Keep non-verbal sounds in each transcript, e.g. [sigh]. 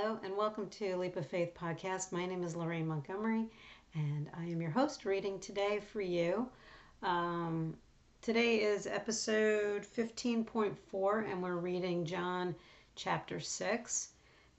Hello, and welcome to Leap of Faith podcast. My name is Lorraine Montgomery, and I am your host reading today for you. Um, today is episode 15.4, and we're reading John chapter 6.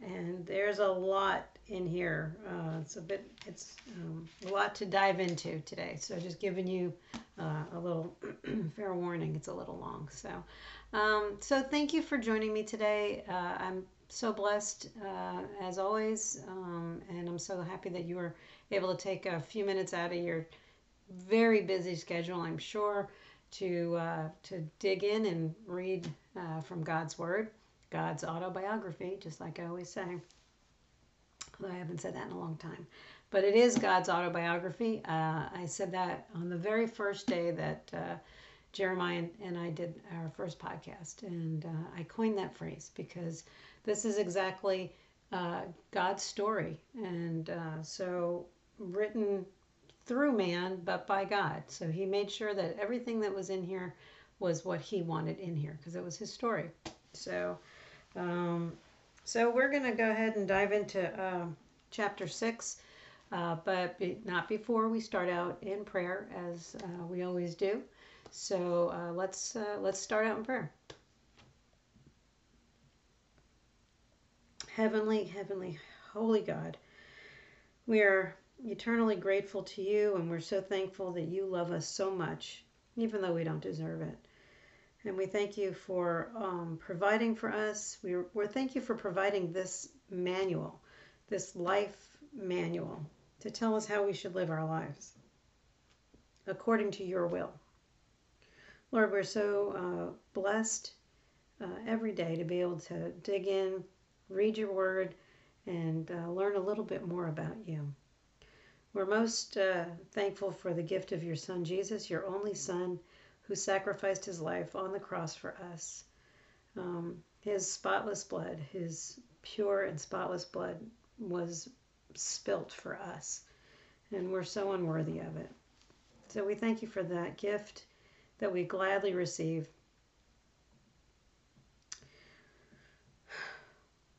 And there's a lot in here. Uh, it's a bit, it's um, a lot to dive into today. So just giving you uh, a little [clears throat] fair warning. It's a little long. So, um, so thank you for joining me today. Uh, I'm so blessed uh, as always, um, and I'm so happy that you were able to take a few minutes out of your very busy schedule, I'm sure, to uh, to dig in and read uh, from God's Word, God's autobiography, just like I always say. Although I haven't said that in a long time, but it is God's autobiography. Uh, I said that on the very first day that. Jeremiah and I did our first podcast, and uh, I coined that phrase because this is exactly uh, God's story. And uh, so written through man, but by God. So he made sure that everything that was in here was what he wanted in here because it was his story. So, um, so we're going to go ahead and dive into uh, chapter six, uh, but be, not before we start out in prayer, as uh, we always do. So uh, let's uh, let's start out in prayer. Heavenly, heavenly, holy God, we are eternally grateful to you, and we're so thankful that you love us so much, even though we don't deserve it. And we thank you for um, providing for us. We're, we're thank you for providing this manual, this life manual, to tell us how we should live our lives according to your will. Lord, we're so uh, blessed uh, every day to be able to dig in read your word, and uh, learn a little bit more about you. We're most uh, thankful for the gift of your Son, Jesus, your only Son, who sacrificed his life on the cross for us. Um, his spotless blood, his pure and spotless blood, was spilt for us, and we're so unworthy of it. So we thank you for that gift that we gladly receive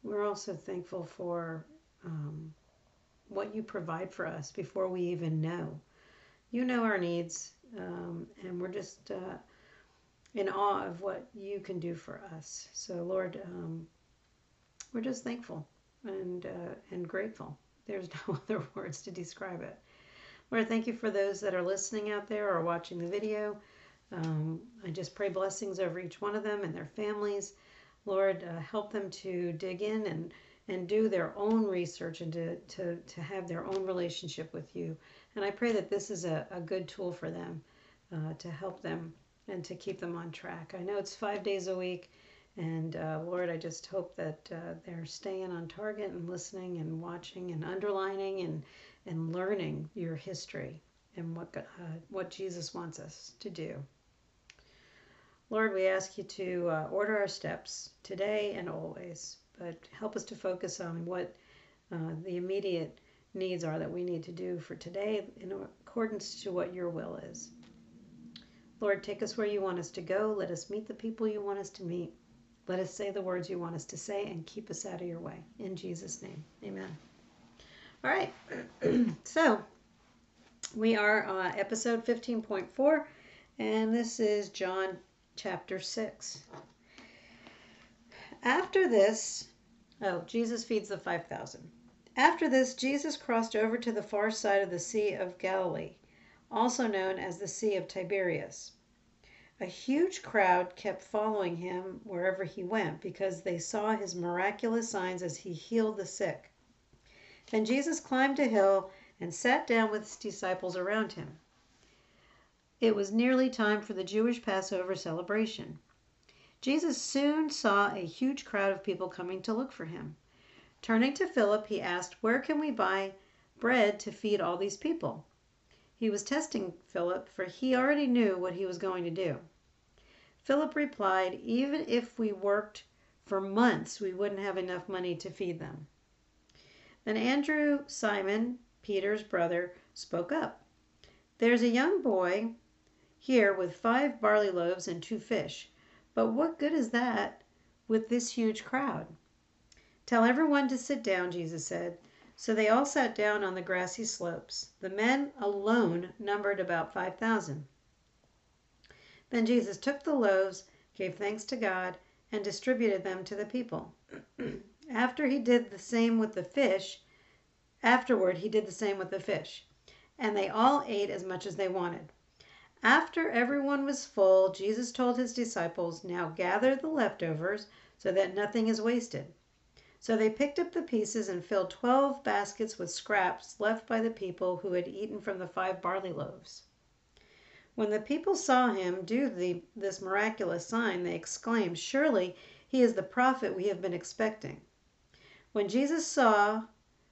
We're also thankful for um, what you provide for us before we even know. You know our needs, um, and we're just uh, in awe of what you can do for us. So, Lord, um, we're just thankful and uh, and grateful. There's [laughs] no other words to describe it. Lord, thank you for those that are listening out there or watching the video. Um, I just pray blessings over each one of them and their families. Lord, uh, help them to dig in and, and do their own research and to, to, to have their own relationship with you. And I pray that this is a, a good tool for them uh, to help them and to keep them on track. I know it's five days a week. And uh, Lord, I just hope that uh, they're staying on target and listening and watching and underlining and, and learning your history and what, uh, what Jesus wants us to do. Lord, we ask you to uh, order our steps today and always, but help us to focus on what uh, the immediate needs are that we need to do for today in accordance to what your will is. Lord, take us where you want us to go. Let us meet the people you want us to meet. Let us say the words you want us to say and keep us out of your way. In Jesus' name, amen. All right, [clears throat] so we are uh, episode 15.4, and this is John chapter 6. After this, oh, Jesus feeds the 5,000. After this, Jesus crossed over to the far side of the Sea of Galilee, also known as the Sea of Tiberias. A huge crowd kept following him wherever he went because they saw his miraculous signs as he healed the sick. Then Jesus climbed a hill and sat down with his disciples around him. It was nearly time for the Jewish Passover celebration. Jesus soon saw a huge crowd of people coming to look for him. Turning to Philip, he asked, Where can we buy bread to feed all these people? He was testing Philip, for he already knew what he was going to do. Philip replied, Even if we worked for months, we wouldn't have enough money to feed them. Then Andrew, Simon, Peter's brother, spoke up. There's a young boy here with five barley loaves and two fish. But what good is that with this huge crowd? Tell everyone to sit down, Jesus said. So they all sat down on the grassy slopes. The men alone numbered about 5,000. Then Jesus took the loaves, gave thanks to God, and distributed them to the people. [clears throat] After he did the same with the fish, afterward he did the same with the fish, and they all ate as much as they wanted. After everyone was full, Jesus told his disciples, Now gather the leftovers so that nothing is wasted. So they picked up the pieces and filled twelve baskets with scraps left by the people who had eaten from the five barley loaves. When the people saw him do the, this miraculous sign, they exclaimed, Surely he is the prophet we have been expecting. When Jesus saw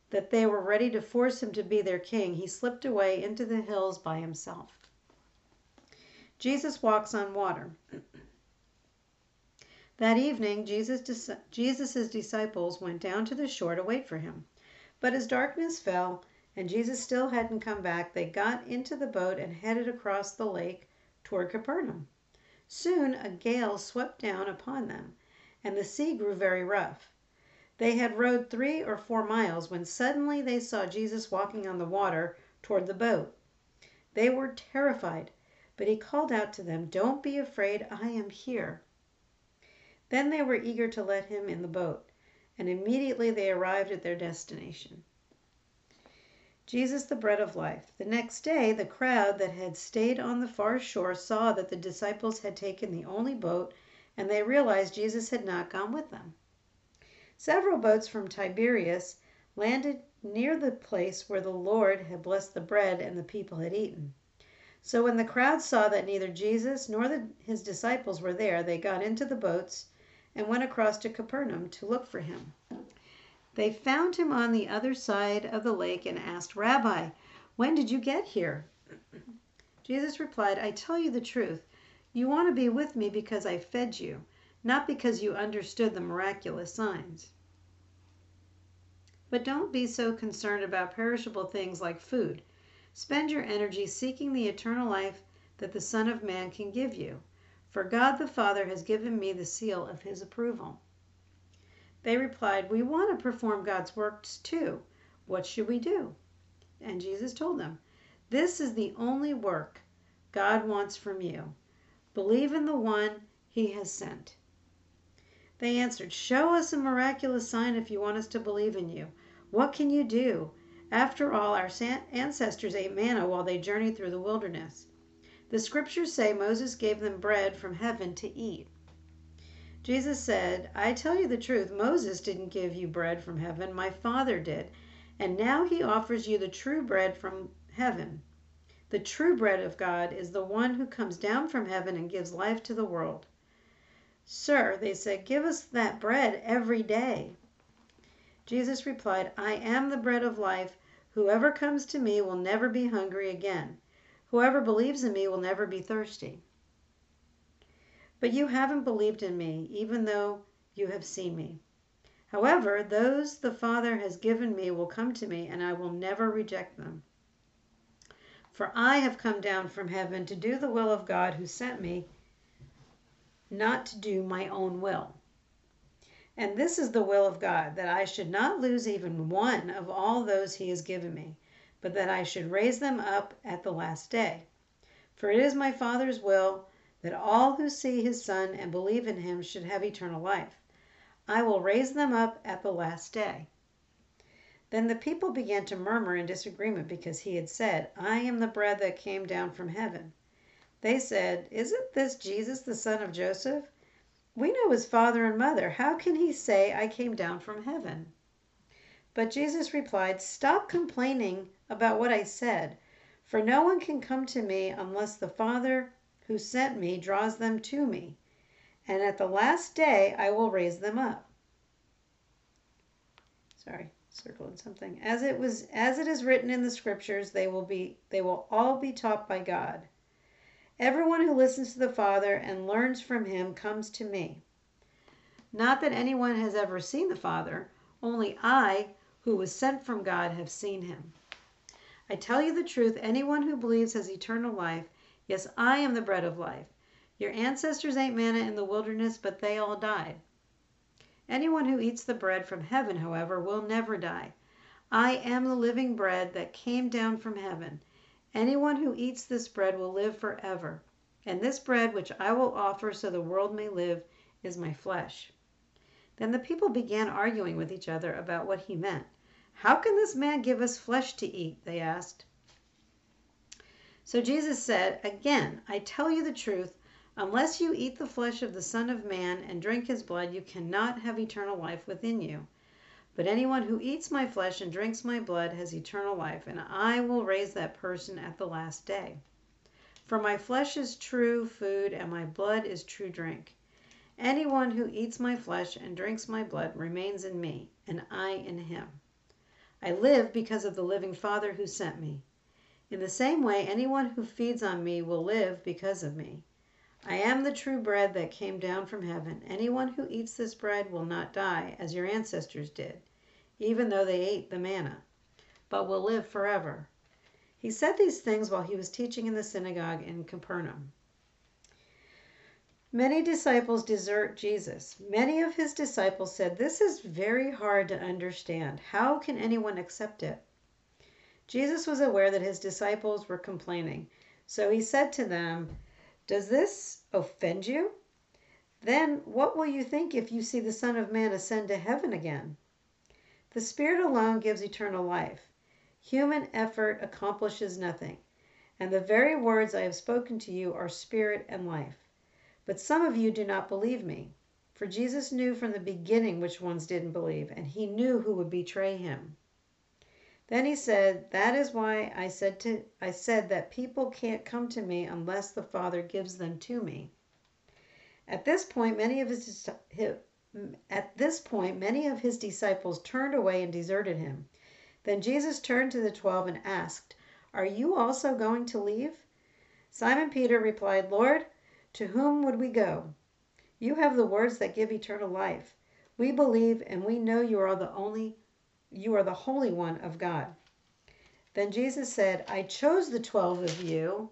that they were ready to force him to be their king, he slipped away into the hills by himself. Jesus walks on water. That evening, Jesus' Jesus's disciples went down to the shore to wait for him. But as darkness fell and Jesus still hadn't come back, they got into the boat and headed across the lake toward Capernaum. Soon a gale swept down upon them, and the sea grew very rough. They had rowed three or four miles when suddenly they saw Jesus walking on the water toward the boat. They were terrified, but he called out to them, Don't be afraid, I am here. Then they were eager to let him in the boat, and immediately they arrived at their destination. Jesus, the bread of life. The next day, the crowd that had stayed on the far shore saw that the disciples had taken the only boat, and they realized Jesus had not gone with them. Several boats from Tiberias landed near the place where the Lord had blessed the bread and the people had eaten. So when the crowd saw that neither Jesus nor the, his disciples were there, they got into the boats and went across to Capernaum to look for him. They found him on the other side of the lake and asked, Rabbi, when did you get here? Jesus replied, I tell you the truth. You want to be with me because I fed you, not because you understood the miraculous signs. But don't be so concerned about perishable things like food. Spend your energy seeking the eternal life that the Son of Man can give you for God the Father has given me the seal of his approval. They replied, We want to perform God's works too. What should we do? And Jesus told them, This is the only work God wants from you. Believe in the one he has sent. They answered, Show us a miraculous sign if you want us to believe in you. What can you do? After all, our ancestors ate manna while they journeyed through the wilderness. The scriptures say Moses gave them bread from heaven to eat. Jesus said, I tell you the truth, Moses didn't give you bread from heaven, my Father did. And now he offers you the true bread from heaven. The true bread of God is the one who comes down from heaven and gives life to the world. Sir, they said, give us that bread every day. Jesus replied, I am the bread of life. Whoever comes to me will never be hungry again. Whoever believes in me will never be thirsty. But you haven't believed in me, even though you have seen me. However, those the Father has given me will come to me, and I will never reject them. For I have come down from heaven to do the will of God who sent me, not to do my own will. And this is the will of God, that I should not lose even one of all those he has given me but that I should raise them up at the last day. For it is my Father's will that all who see his Son and believe in him should have eternal life. I will raise them up at the last day. Then the people began to murmur in disagreement because he had said, I am the bread that came down from heaven. They said, Isn't this Jesus, the son of Joseph? We know his father and mother. How can he say, I came down from heaven? But Jesus replied, Stop complaining about what I said, for no one can come to me unless the Father who sent me draws them to me, and at the last day I will raise them up. Sorry, circling something. As it was as it is written in the scriptures, they will be they will all be taught by God. Everyone who listens to the Father and learns from him comes to me. Not that anyone has ever seen the Father, only I, who was sent from God, have seen him. I tell you the truth, anyone who believes has eternal life. Yes, I am the bread of life. Your ancestors ate manna in the wilderness, but they all died. Anyone who eats the bread from heaven, however, will never die. I am the living bread that came down from heaven. Anyone who eats this bread will live forever. And this bread which I will offer so the world may live is my flesh. Then the people began arguing with each other about what he meant. How can this man give us flesh to eat? They asked. So Jesus said, Again, I tell you the truth. Unless you eat the flesh of the Son of Man and drink his blood, you cannot have eternal life within you. But anyone who eats my flesh and drinks my blood has eternal life, and I will raise that person at the last day. For my flesh is true food, and my blood is true drink. Anyone who eats my flesh and drinks my blood remains in me, and I in him. I live because of the living Father who sent me. In the same way, anyone who feeds on me will live because of me. I am the true bread that came down from heaven. Anyone who eats this bread will not die, as your ancestors did, even though they ate the manna, but will live forever. He said these things while he was teaching in the synagogue in Capernaum. Many disciples desert Jesus. Many of his disciples said, This is very hard to understand. How can anyone accept it? Jesus was aware that his disciples were complaining, so he said to them, does this offend you? Then what will you think if you see the Son of Man ascend to heaven again? The Spirit alone gives eternal life. Human effort accomplishes nothing. And the very words I have spoken to you are spirit and life. But some of you do not believe me. For Jesus knew from the beginning which ones didn't believe, and he knew who would betray him. Then he said, That is why I said to I said that people can't come to me unless the Father gives them to me. At this point, many of his at this point, many of his disciples turned away and deserted him. Then Jesus turned to the twelve and asked, Are you also going to leave? Simon Peter replied, Lord, to whom would we go? You have the words that give eternal life. We believe and we know you are the only you are the Holy One of God. Then Jesus said, I chose the twelve of you,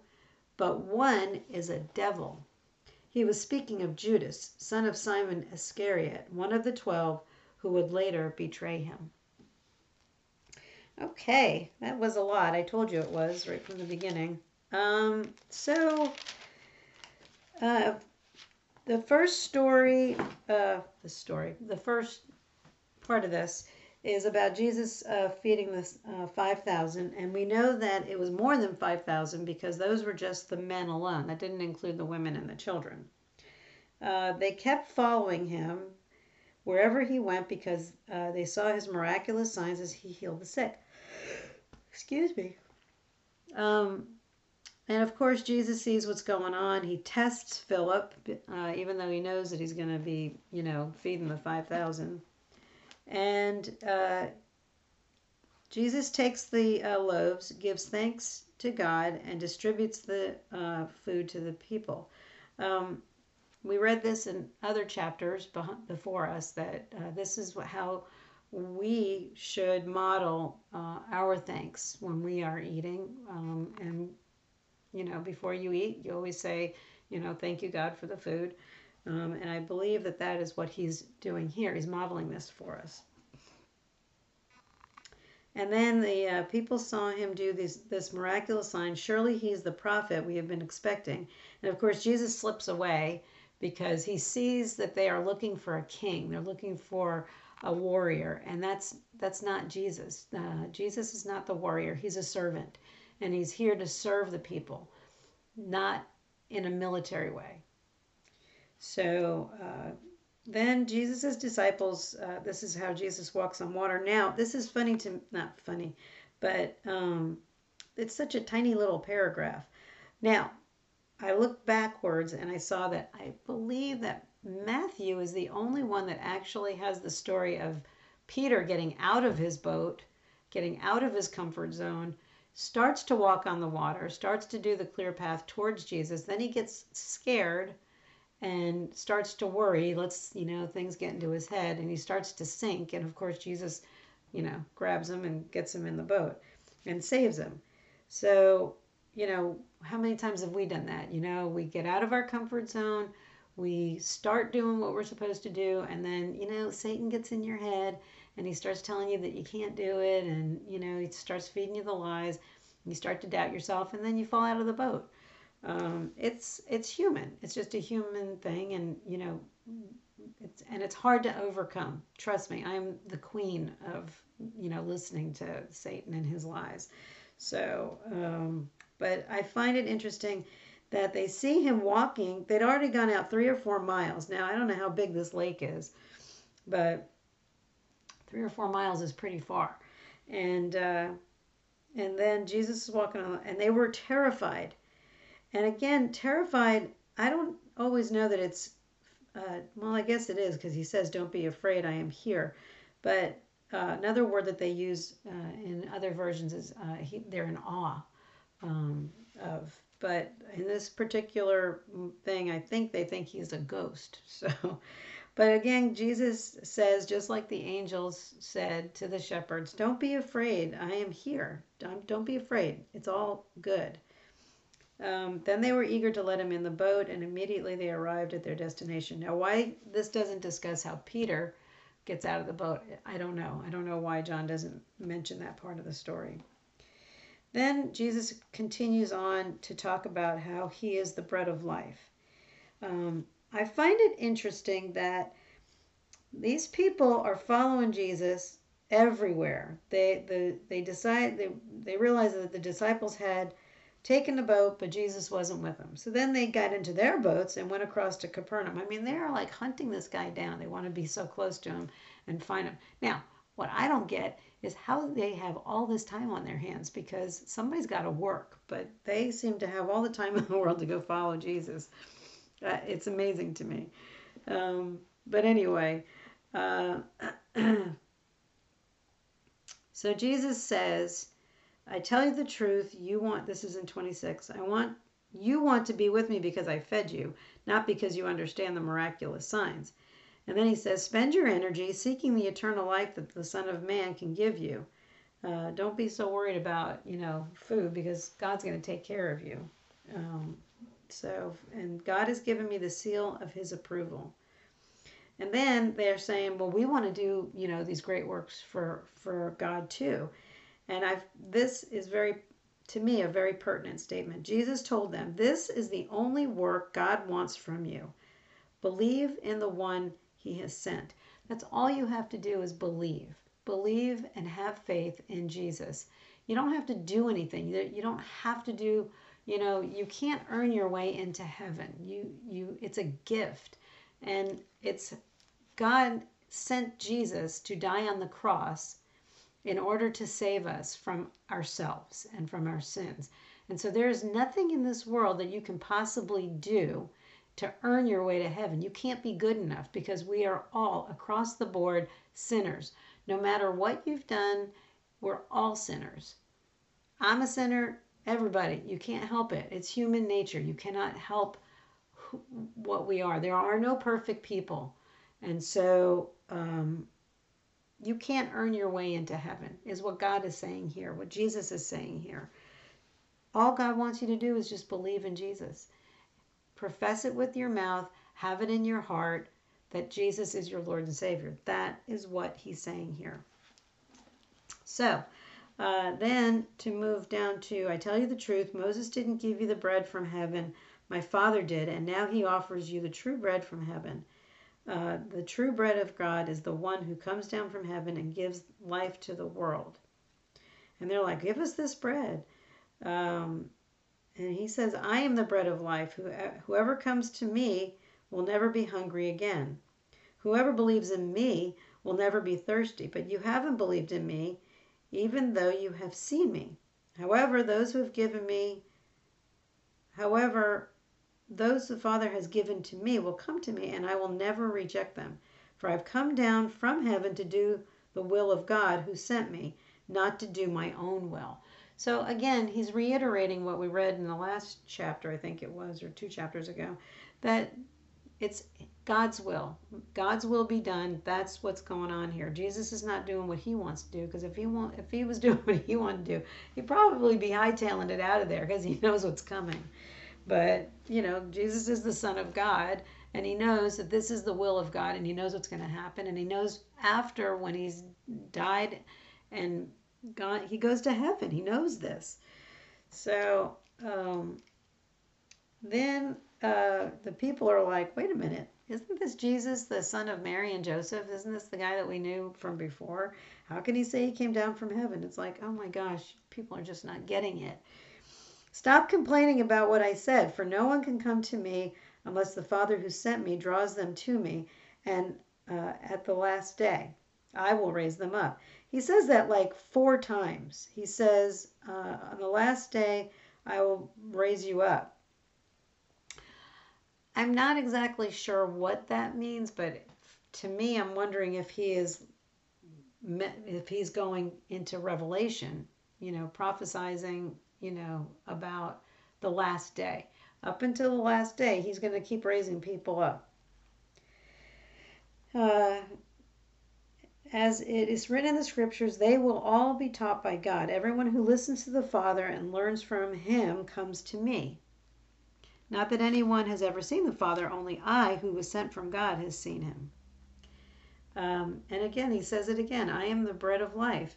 but one is a devil. He was speaking of Judas, son of Simon Iscariot, one of the twelve who would later betray him. Okay, that was a lot. I told you it was right from the beginning. Um, so, uh, the first story, uh, the story, the first part of this is about Jesus uh, feeding the uh, 5,000. And we know that it was more than 5,000 because those were just the men alone. That didn't include the women and the children. Uh, they kept following him wherever he went because uh, they saw his miraculous signs as he healed the sick. [coughs] Excuse me. Um, and of course, Jesus sees what's going on. He tests Philip, uh, even though he knows that he's going to be, you know, feeding the 5,000. And uh, Jesus takes the uh, loaves, gives thanks to God, and distributes the uh, food to the people. Um, we read this in other chapters before us that uh, this is how we should model uh, our thanks when we are eating. Um, and, you know, before you eat, you always say, you know, thank you, God, for the food. Um, and I believe that that is what he's doing here. He's modeling this for us. And then the uh, people saw him do this, this miraculous sign. Surely he's the prophet we have been expecting. And of course, Jesus slips away because he sees that they are looking for a king. They're looking for a warrior, and that's that's not Jesus. Uh, Jesus is not the warrior. He's a servant, and he's here to serve the people, not in a military way. So uh, then Jesus' disciples, uh, this is how Jesus walks on water. Now, this is funny to, not funny, but um, it's such a tiny little paragraph. Now, I looked backwards and I saw that I believe that Matthew is the only one that actually has the story of Peter getting out of his boat, getting out of his comfort zone, starts to walk on the water, starts to do the clear path towards Jesus. Then he gets scared and starts to worry. Let's, you know, things get into his head and he starts to sink. And of course, Jesus, you know, grabs him and gets him in the boat and saves him. So, you know, how many times have we done that? You know, we get out of our comfort zone, we start doing what we're supposed to do, and then, you know, Satan gets in your head and he starts telling you that you can't do it, and, you know, he starts feeding you the lies. You start to doubt yourself, and then you fall out of the boat. Um, it's it's human. It's just a human thing, and you know, it's and it's hard to overcome. Trust me, I'm the queen of you know listening to Satan and his lies. So, um, but I find it interesting that they see him walking. They'd already gone out three or four miles. Now, I don't know how big this lake is, but three or four miles is pretty far. And, uh, and then Jesus is walking on, and they were terrified. And again, terrified, I don't always know that it's, uh, well, I guess it is because he says, Don't be afraid, I am here. But uh, another word that they use uh, in other versions is uh, he, they're in awe um, of but in this particular thing, I think they think he's a ghost. [laughs] So, but again, Jesus says, just like the angels said to the shepherds, don't be afraid. I am here. Don't, don't be afraid. It's all good. Um, then they were eager to let him in the boat, and immediately they arrived at their destination. Now, why this doesn't discuss how Peter gets out of the boat, I don't know. I don't know why John doesn't mention that part of the story. Then Jesus continues on to talk about how he is the bread of life. Um, I find it interesting that these people are following Jesus everywhere. They the they decide they they realize that the disciples had taken the boat, but Jesus wasn't with them. So then they got into their boats and went across to Capernaum. I mean, they're like hunting this guy down. They want to be so close to him and find him. Now, what I don't get is how they have all this time on their hands because somebody's got to work, but they seem to have all the time in the [laughs] world to go follow Jesus. Uh, it's amazing to me. Um, but anyway, uh, [clears throat] so Jesus says, I tell you the truth, you want, this is in 26, I want, you want to be with me because I fed you, not because you understand the miraculous signs. And then he says, Spend your energy seeking the eternal life that the Son of Man can give you. Uh, don't be so worried about, you know, food because God's going to take care of you. Um, so, and God has given me the seal of his approval. And then they're saying, well, we want to do, you know, these great works for, for God too. And I've, this is very, to me, a very pertinent statement. Jesus told them, this is the only work God wants from you. Believe in the one he has sent. That's all you have to do is believe. Believe and have faith in Jesus. You don't have to do anything. You don't have to do, you know, you can't earn your way into heaven. You you it's a gift. And it's God sent Jesus to die on the cross in order to save us from ourselves and from our sins. And so there is nothing in this world that you can possibly do to earn your way to heaven. You can't be good enough because we are all across the board sinners. No matter what you've done, we're all sinners. I'm a sinner, everybody. You can't help it. It's human nature. You cannot help what we are. There are no perfect people. And so um, you can't earn your way into heaven, is what God is saying here, what Jesus is saying here. All God wants you to do is just believe in Jesus profess it with your mouth, have it in your heart that Jesus is your Lord and Savior. That is what he's saying here. So, uh, then to move down to, I tell you the truth, Moses didn't give you the bread from heaven, my Father did, and now he offers you the true bread from heaven. Uh, the true bread of God is the one who comes down from heaven and gives life to the world. And they're like, Give us this bread. Um, and he says, I am the bread of life. Whoever comes to me will never be hungry again. Whoever believes in me will never be thirsty. But you haven't believed in me, even though you have seen me. However, those who have given me, however, those the Father has given to me will come to me, and I will never reject them. For I've come down from heaven to do the will of God who sent me, not to do my own will. So again, he's reiterating what we read in the last chapter, I think it was, or two chapters ago, that it's God's will. God's will be done. That's what's going on here. Jesus is not doing what he wants to do because if he want, if he was [laughs] doing what he wanted to do, he'd probably be hightailing it out of there because he knows what's coming. But you know, Jesus is the Son of God, and he knows that this is the will of God and he knows what's going to happen and he knows after when he's died and gone he goes to heaven. He knows this. So um, then uh, the people are like wait a minute. Isn't this jesus the son of mary and joseph? Isn't this the guy that we knew from before? How can he say he came down from heaven? It's like oh my gosh people are just not getting it stop complaining about what i said for no one can come to me unless the Father who sent me draws them to me, and uh, at the last day I will raise them up. He says that like four times. He says, uh, On the last day I will raise you up. I'm not exactly sure what that means, but to me, I'm wondering if he is if he's going into Revelation, you know, prophesizing, you know, about the last day up until the last day, he's going to keep raising people up. Uh, as it is written in the scriptures, they will all be taught by God. Everyone who listens to the Father and learns from him comes to me. Not that anyone has ever seen the Father, only I, who was sent from God, has seen him. Um, and again, he says it again I am the bread of life.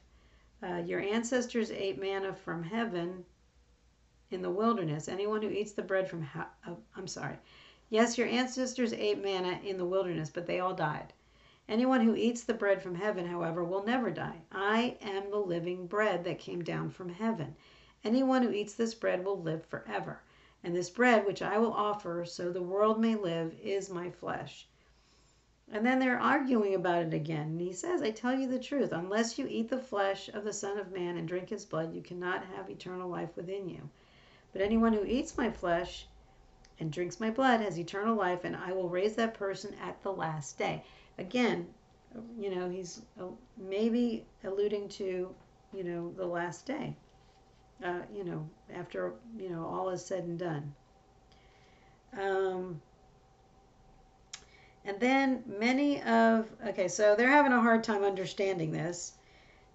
Uh, your ancestors ate manna from heaven in the wilderness. Anyone who eats the bread from, ha- uh, I'm sorry. Yes, your ancestors ate manna in the wilderness, but they all died. Anyone who eats the bread from heaven, however, will never die. I am the living bread that came down from heaven. Anyone who eats this bread will live forever. And this bread, which I will offer so the world may live, is my flesh. And then they're arguing about it again. And he says, I tell you the truth, unless you eat the flesh of the Son of Man and drink his blood, you cannot have eternal life within you. But anyone who eats my flesh and drinks my blood has eternal life, and I will raise that person at the last day. Again, you know, he's uh, maybe alluding to, you know, the last day. Uh, you know, after you know all is said and done. Um, and then many of okay, so they're having a hard time understanding this.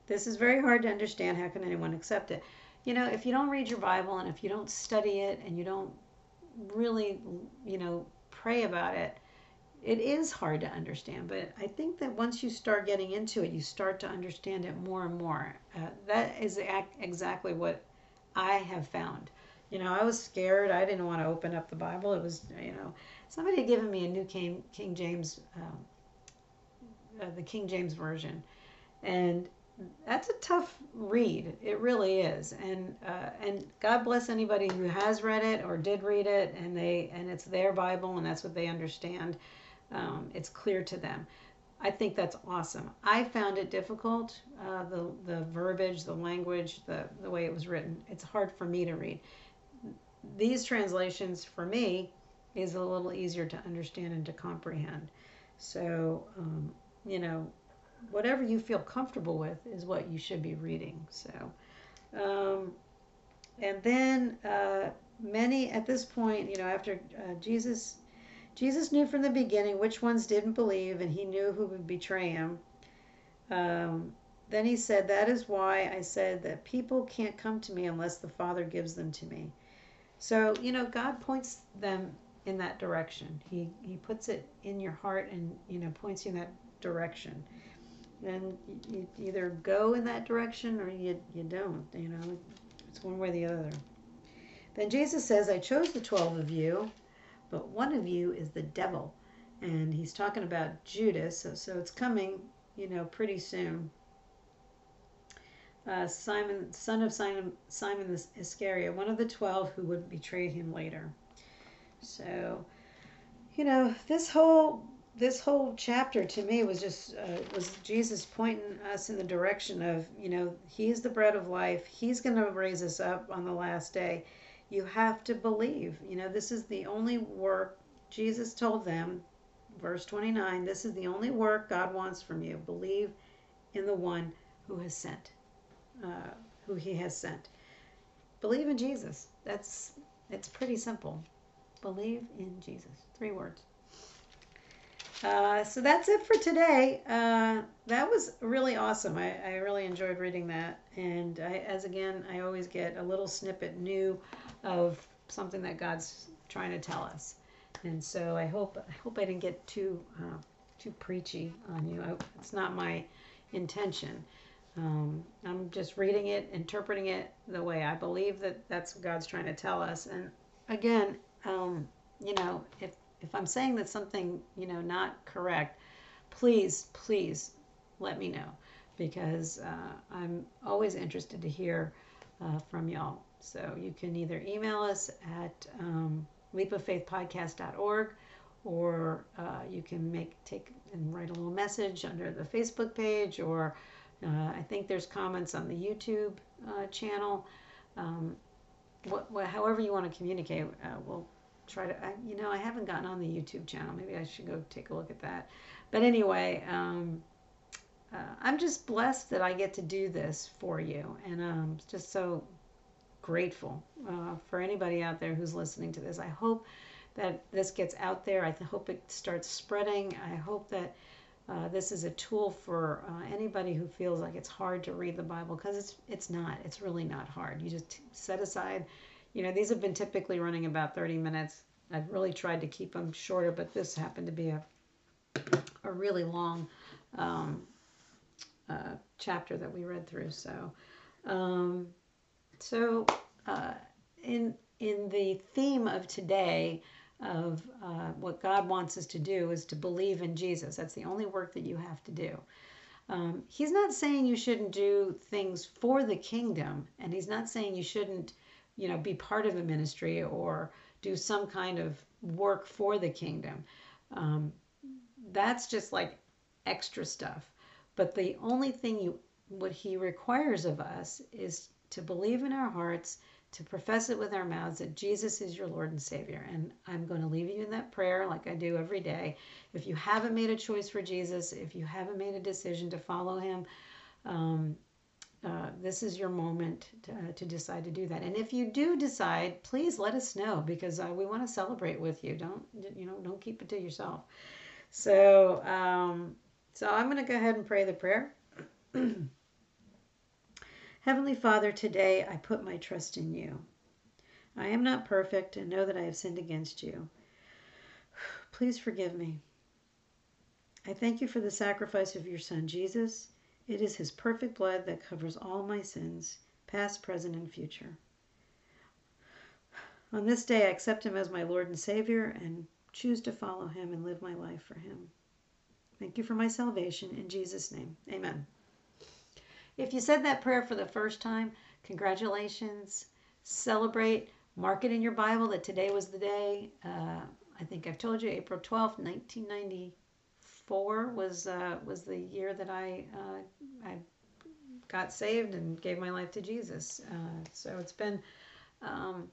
This is very hard to understand. How can anyone accept it? You know, if you don't read your Bible and if you don't study it and you don't really, you know, pray about it, it is hard to understand. But I think that once you start getting into it, you start to understand it more and more. Uh, that is exactly what I have found. You know, I was scared. I didn't want to open up the Bible. It was, you know, somebody had given me a new King King James, um, uh, the King James version, and that's a tough read. It really is. And uh, and God bless anybody who has read it or did read it, and they and it's their Bible, and that's what they understand. Um, it's clear to them. I think that's awesome. I found it difficult, uh, the the verbiage, the language, the the way it was written. It's hard for me to read. These translations for me is a little easier to understand and to comprehend. So um, you know, whatever you feel comfortable with is what you should be reading. So, um, and then uh, many at this point, you know, after uh, Jesus, Jesus knew from the beginning which ones didn't believe, and he knew who would betray him. Um, then he said, That is why I said that people can't come to me unless the Father gives them to me. So, you know, God points them in that direction. He, he puts it in your heart and, you know, points you in that direction and you either go in that direction or you, you don't you know it's one way or the other. Then jesus says i chose the 12 of you but one of you is the devil. And he's talking about judas so, so it's coming you know pretty soon. Uh, simon son of simon simon iscariot one of the 12 who would betray him later. So you know this whole this whole chapter to me was just uh, was Jesus pointing us in the direction of you know he's the bread of life. He's going to raise us up on the last day. You have to believe. You know this is the only work Jesus told them verse 29 this is the only work God wants from you. Believe in the one who has sent uh, who he has sent. Believe in Jesus. That's it's pretty simple. Believe in Jesus. Three words uh, so that's it for today. Uh, that was really awesome. I, I, really enjoyed reading that. And I, as again, I always get a little snippet new of something that God's trying to tell us. And so I hope I hope I didn't get too uh, too preachy on you. I, it's not my intention. Um, I'm just reading it, interpreting it the way I believe that that's what God's trying to tell us. And again, um, you know, if if I'm saying that something you know not correct, please please let me know because uh, I'm always interested to hear uh, from y'all. So you can either email us at um, leapoffaithpodcast.org or uh, you can make take and write a little message under the Facebook page or uh, I think there's comments on the YouTube uh, channel. Um, what, what, however you want to communicate, uh, we'll try to. I, you know, I haven't gotten on the YouTube channel. Maybe I should go take a look at that. But anyway, um, uh, I'm just blessed that I get to do this for you, and um, just so grateful uh, for anybody out there who's listening to this. I hope that this gets out there. I hope it starts spreading. I hope that uh, this is a tool for uh, anybody who feels like it's hard to read the Bible because it's it's not. It's really not hard. You just set aside. You know, these have been typically running about 30 minutes. I've really tried to keep them shorter, but this happened to be a a really long um, uh, chapter that we read through. So, um, so uh, in in the theme of today, of uh, what God wants us to do is to believe in Jesus. That's the only work that you have to do. Um, he's not saying you shouldn't do things for the kingdom, and he's not saying you shouldn't, you know, be part of a ministry or do some kind of work for the kingdom. Um, that's just like extra stuff. But the only thing you, what he requires of us is to believe in our hearts to profess it with our mouths that Jesus is your Lord and Savior. And I'm going to leave you in that prayer like I do every day. If you haven't made a choice for Jesus, if you haven't made a decision to follow Him, um, uh, this is your moment to, uh, to, decide to do that. And if you do decide, please let us know because uh, we want to celebrate with you. Don't you know? Don't keep it to yourself. So, um, so I'm going to go ahead and pray the prayer. [clears throat] Heavenly Father, today I put my trust in you. I am not perfect and know that I have sinned against you. [sighs] Please forgive me. I thank you for the sacrifice of your Son, Jesus. It is his perfect blood that covers all my sins, past, present, and future. On this day, I accept him as my Lord and Savior and choose to follow him and live my life for him. Thank you for my salvation. In Jesus' name, amen. If you said that prayer for the first time, congratulations. Celebrate. Mark it in your Bible that today was the day. Uh, I think I've told you, April 12th, 1994 was uh, was the year that I uh, I got saved and gave my life to Jesus. Uh, so it's been um,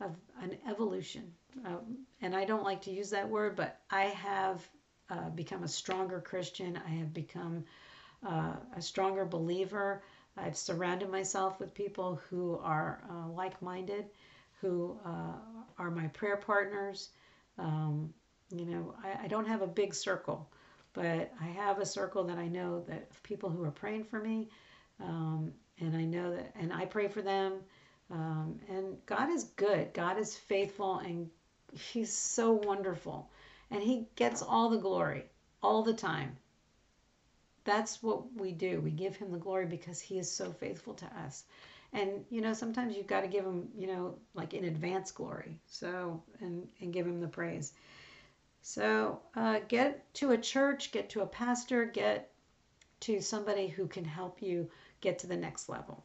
a, an evolution. Um, and I don't like to use that word, but I have uh, become a stronger Christian. I have become uh, a stronger believer. I've surrounded myself with people who are uh, like minded, who are my prayer partners. Um, you know, I, I, don't have a big circle, but I have a circle that I know that people who are praying for me. Um, and I know that, and I pray for them. Um, and God is good, God is faithful, and He's so wonderful. And He gets all the glory all the time that's what we do. We give him the glory because he is so faithful to us. And you know, sometimes you've got to give him, you know, like in advance glory. So and and give him the praise. So uh, get to a church, get to a pastor, get to somebody who can help you get to the next level.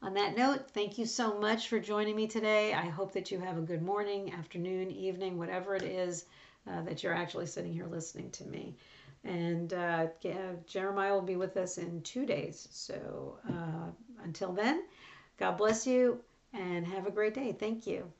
On that note, thank you so much for joining me today. I hope that you have a good morning, afternoon, evening, whatever it is uh, that you're actually sitting here listening to me. And uh, Jeremiah will be with us in two days. So uh, until then, God bless you and have a great day. Thank you.